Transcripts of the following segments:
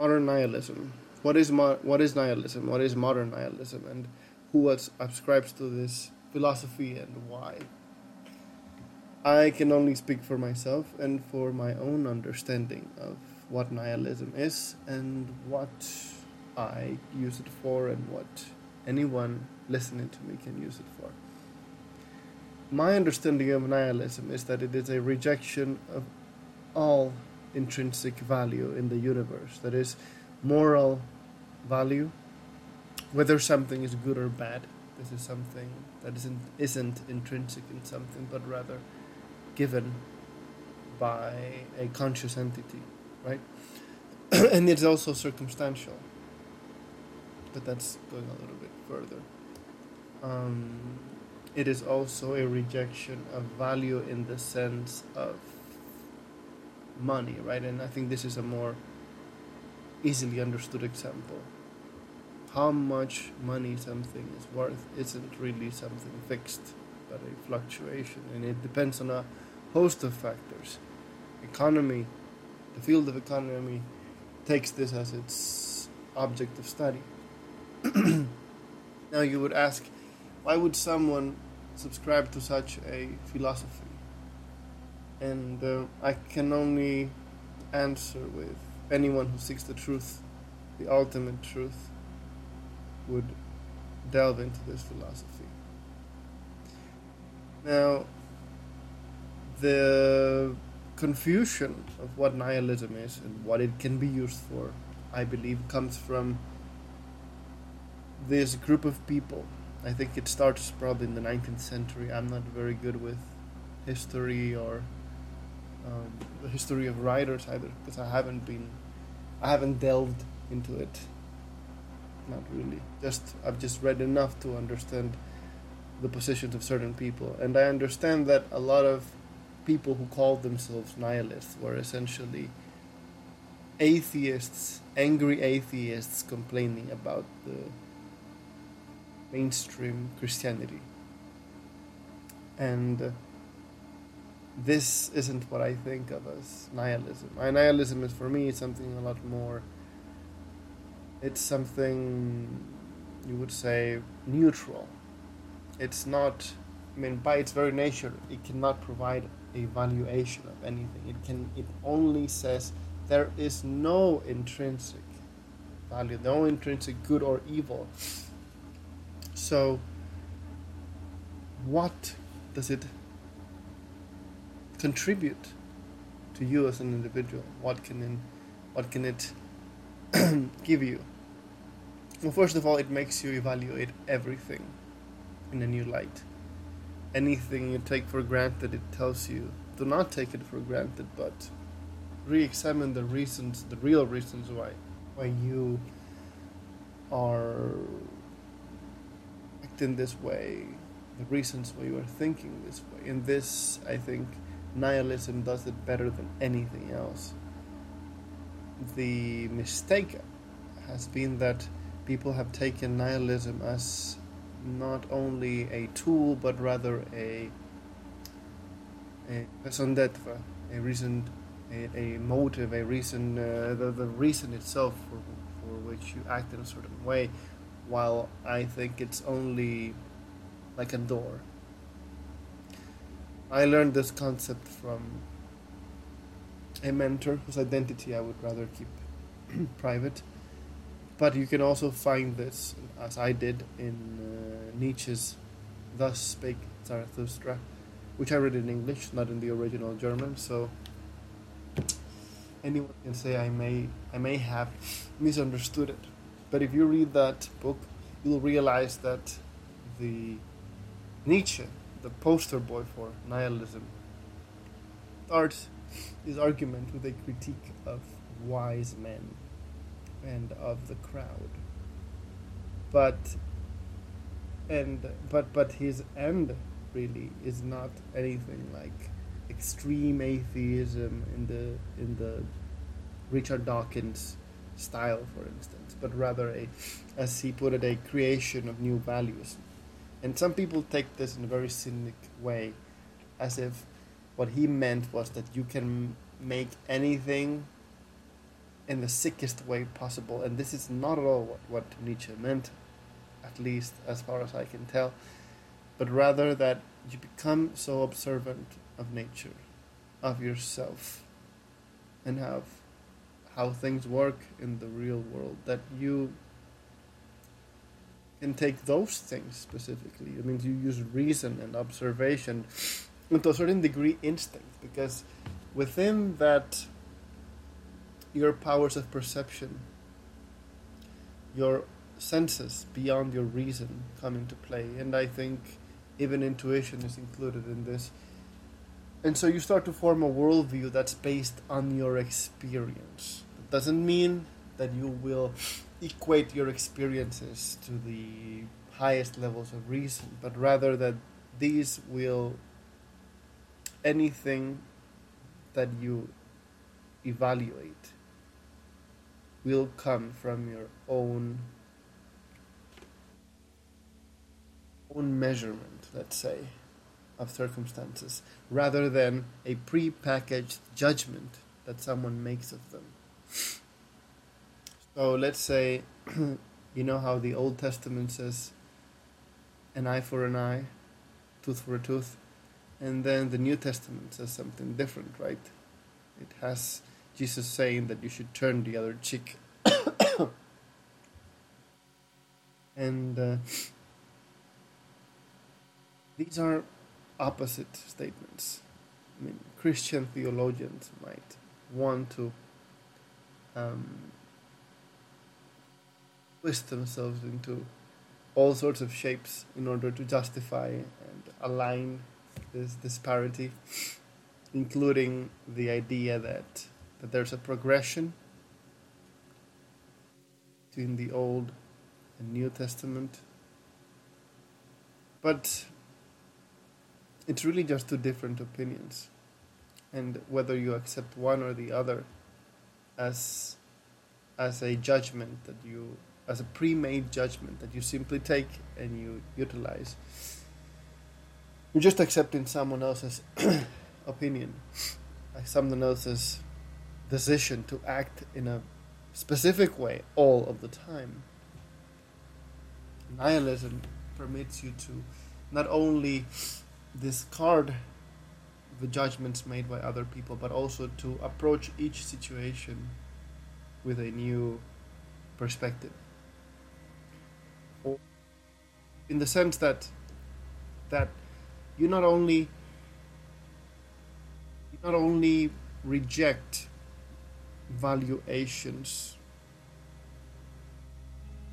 modern nihilism. What is mo- what is nihilism? What is modern nihilism? And who subscribes to this philosophy and why? I can only speak for myself and for my own understanding of what nihilism is and what I use it for and what anyone listening to me can use it for. My understanding of nihilism is that it is a rejection of all intrinsic value in the universe. That is, moral value, whether something is good or bad. This is something that isn't isn't intrinsic in something, but rather given by a conscious entity, right? and it's also circumstantial. But that's going a little bit further. Um, it is also a rejection of value in the sense of money, right? And I think this is a more easily understood example. How much money something is worth isn't really something fixed, but a fluctuation, and it depends on a host of factors. Economy, the field of economy, takes this as its object of study. now you would ask, why would someone subscribe to such a philosophy? And uh, I can only answer with anyone who seeks the truth, the ultimate truth, would delve into this philosophy. Now, the confusion of what nihilism is and what it can be used for, I believe, comes from this group of people. I think it starts probably in the 19th century. I'm not very good with history or um, the history of writers either because I haven't been, I haven't delved into it. Not really. Just I've just read enough to understand the positions of certain people, and I understand that a lot of people who called themselves nihilists were essentially atheists, angry atheists complaining about the mainstream Christianity. And uh, this isn't what I think of as nihilism. Nihilism is for me something a lot more. It's something you would say neutral. It's not. I mean, by its very nature, it cannot provide a valuation of anything. It can. It only says there is no intrinsic value, no intrinsic good or evil. So, what does it contribute to you as an individual? What can in, what can it give you? Well, first of all, it makes you evaluate everything in a new light. Anything you take for granted, it tells you do not take it for granted, but re-examine the reasons, the real reasons why why you are acting this way, the reasons why you are thinking this way. In this, I think nihilism does it better than anything else. The mistake has been that people have taken nihilism as not only a tool but rather a a d'être, a reason, a, a motive, a reason, uh, the, the reason itself for, for which you act in a certain way, while I think it's only like a door I learned this concept from a mentor whose identity I would rather keep private. But you can also find this, as I did, in uh, Nietzsche's Thus Spake Zarathustra, which I read in English, not in the original German, so anyone can say I may I may have misunderstood it. But if you read that book, you'll realize that the Nietzsche the poster boy for nihilism, starts his argument with a critique of wise men and of the crowd. But and but but his end really is not anything like extreme atheism in the in the Richard Dawkins style, for instance, but rather a, as he put it, a creation of new values and some people take this in a very cynic way, as if what he meant was that you can make anything in the sickest way possible. And this is not at all what, what Nietzsche meant, at least as far as I can tell, but rather that you become so observant of nature, of yourself, and of how things work in the real world that you can take those things specifically. I mean, you use reason and observation, and to a certain degree, instinct, because within that, your powers of perception, your senses beyond your reason come into play, and I think even intuition is included in this. And so you start to form a worldview that's based on your experience. It doesn't mean that you will equate your experiences to the highest levels of reason, but rather that these will anything that you evaluate will come from your own own measurement, let's say, of circumstances, rather than a pre-packaged judgment that someone makes of them. So let's say, you know how the Old Testament says, an eye for an eye, tooth for a tooth, and then the New Testament says something different, right? It has Jesus saying that you should turn the other cheek. and uh, these are opposite statements. I mean, Christian theologians might want to um, twist themselves into all sorts of shapes in order to justify and align this disparity, including the idea that, that there's a progression between the Old and New Testament. But it's really just two different opinions. And whether you accept one or the other as as a judgment that you as a pre-made judgment that you simply take and you utilize you're just accepting someone else's opinion like someone else's decision to act in a specific way all of the time nihilism permits you to not only discard the judgments made by other people, but also to approach each situation with a new perspective. In the sense that that you not only you not only reject valuations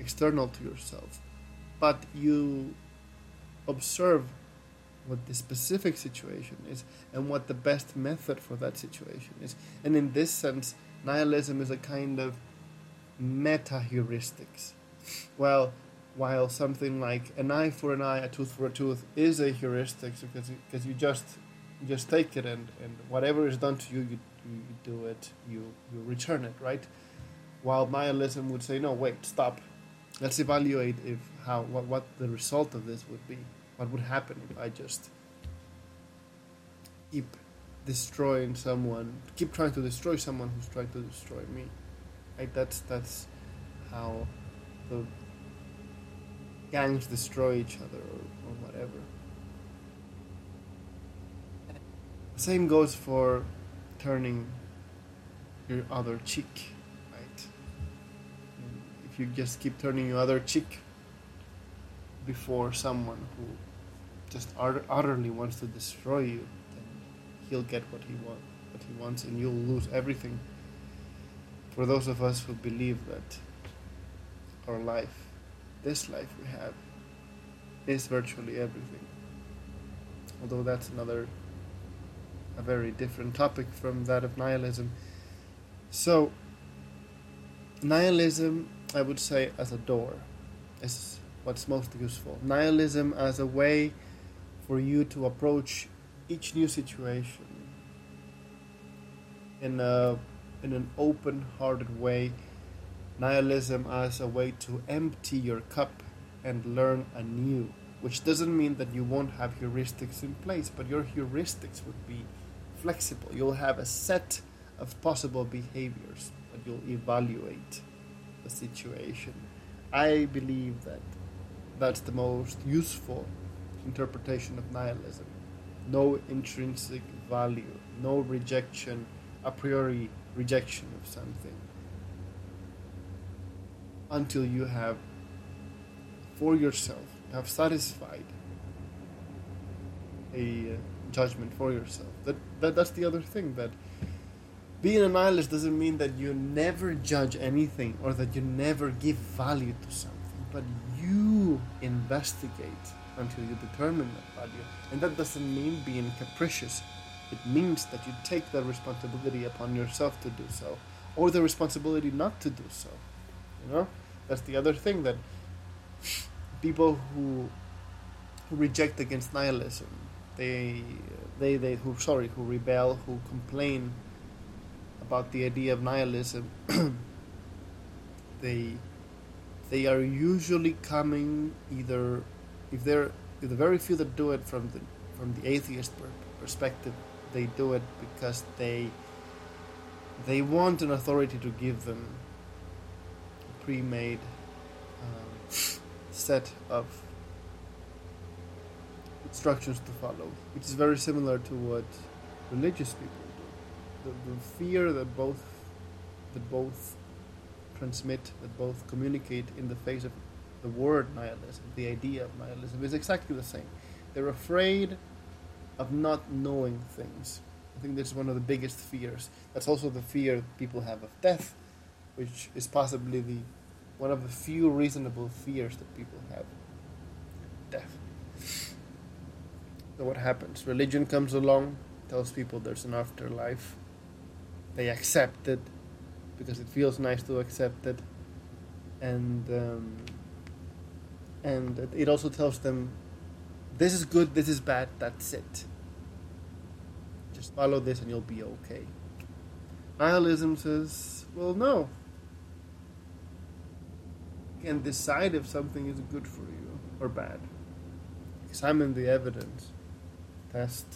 external to yourself, but you observe what the specific situation is and what the best method for that situation is. And in this sense, nihilism is a kind of meta heuristics. Well, while something like an eye for an eye, a tooth for a tooth is a heuristic because because you just you just take it and, and whatever is done to you, you, you do it, you, you return it, right? While nihilism would say, no, wait, stop. Let's evaluate if how what, what the result of this would be. What would happen if I just keep destroying someone, keep trying to destroy someone who's trying to destroy me? Right? That's that's how the gangs destroy each other or, or whatever. Same goes for turning your other cheek, right? If you just keep turning your other cheek before someone who just utterly wants to destroy you, then he'll get what he want, what he wants, and you'll lose everything. For those of us who believe that our life, this life we have, is virtually everything. Although that's another, a very different topic from that of nihilism. So, nihilism, I would say, as a door, is what's most useful. Nihilism as a way for you to approach each new situation in a in an open-hearted way. Nihilism as a way to empty your cup and learn anew, which doesn't mean that you won't have heuristics in place, but your heuristics would be flexible. You'll have a set of possible behaviors, but you'll evaluate the situation. I believe that that's the most useful interpretation of nihilism. No intrinsic value, no rejection, a priori rejection of something until you have for yourself have satisfied a uh, judgment for yourself. That, that that's the other thing that being a nihilist doesn't mean that you never judge anything or that you never give value to something, but you investigate until you determine that value. And that doesn't mean being capricious. It means that you take the responsibility upon yourself to do so, or the responsibility not to do so. You know, that's the other thing that people who who reject against nihilism, they they they who sorry who rebel, who complain about the idea of nihilism, they they are usually coming either if they're if the very few that do it from the from the atheist perspective, they do it because they they want an authority to give them pre-made um, set of instructions to follow, which is very similar to what religious people the, the fear that both that both transmit, that both communicate in the face of the word nihilism, the idea of nihilism, is exactly the same. They're afraid of not knowing things. I think that's one of the biggest fears. That's also the fear people have of death, which is possibly the one of the few reasonable fears that people have. Death. So what happens? Religion comes along, tells people there's an afterlife, they accept it because it feels nice to accept it, and um, and it also tells them this is good, this is bad, that's it. Just follow this and you'll be okay. Nihilism says, well, no. Can decide if something is good for you or bad. Examine the evidence. Test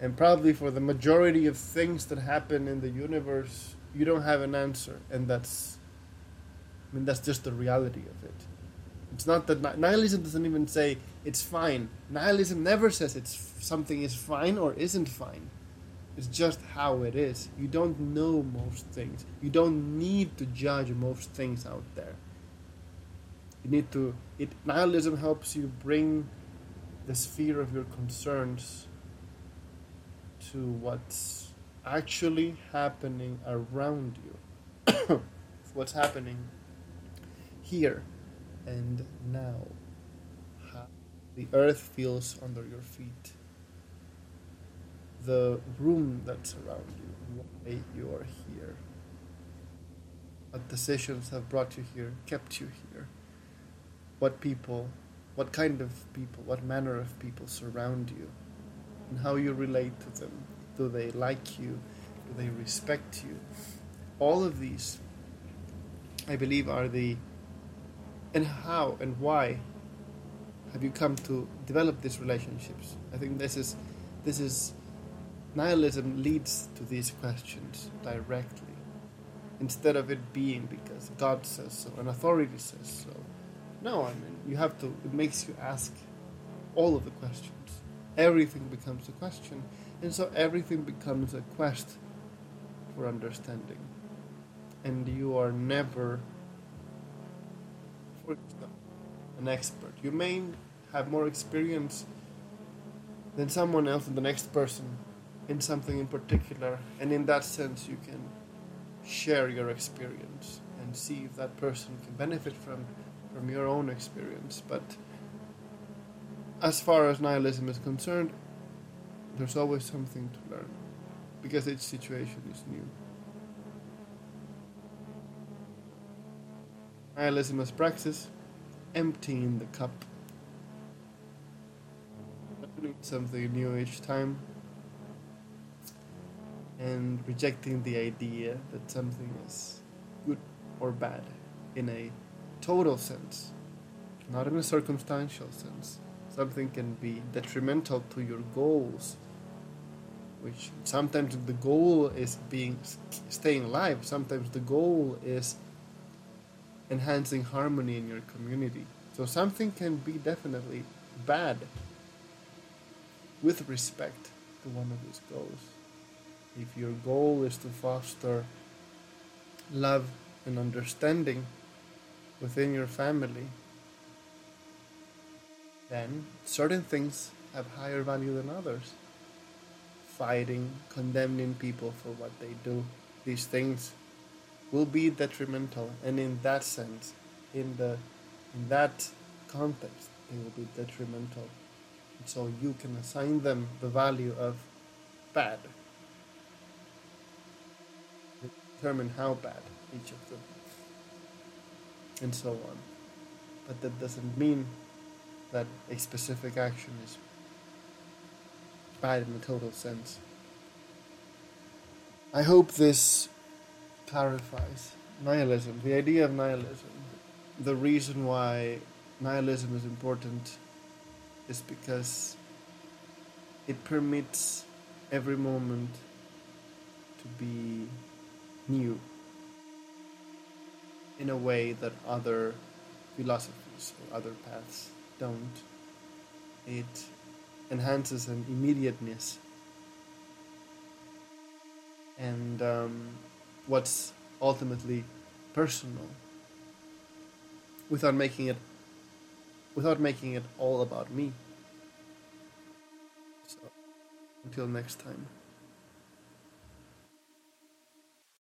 and probably for the majority of things that happen in the universe, you don't have an answer, and that's, I mean, that's just the reality of it. It's not that nihilism doesn't even say it's fine. Nihilism never says it's something is fine or isn't fine. It's just how it is. You don't know most things. You don't need to judge most things out there. You need to. It nihilism helps you bring the sphere of your concerns to what's actually happening around you. what's happening here and now. How the earth feels under your feet. The room that's around you, why you are here. What decisions have brought you here, kept you here. What people, what kind of people, what manner of people surround you and how you relate to them. Do they like you? Do they respect you? All of these, I believe, are the and how and why have you come to develop these relationships? I think this is this is nihilism leads to these questions directly instead of it being because God says so, an authority says so. No, I mean you have to. It makes you ask all of the questions everything becomes a question. And so everything becomes a quest for understanding. And you are never, for example, an expert. You may have more experience than someone else, than the next person, in something in particular. And in that sense, you can share your experience and see if that person can benefit from, from your own experience. But as far as nihilism is concerned, there's always something to learn because each situation is new. Nihilism as praxis, emptying the cup, doing something new each time, and rejecting the idea that something is good or bad in a total sense, not in a circumstantial sense. Something can be detrimental to your goals which sometimes the goal is being staying alive. Sometimes the goal is enhancing harmony in your community. So something can be definitely bad with respect to one of these goals. If your goal is to foster love and understanding within your family then certain things have higher value than others fighting, condemning people for what they do. These things will be detrimental, and in that sense, in the in that context, they will be detrimental. And so you can assign them the value of bad. Determine how bad each of them, and so on. But that doesn't mean that a specific action is bad in the total sense. I hope this clarifies nihilism, the idea of nihilism. The reason why nihilism is important is because it permits every moment to be new in a way that other philosophies or other paths don't. It enhances an immediateness. And um, what's ultimately personal without making it without making it all about me. So until next time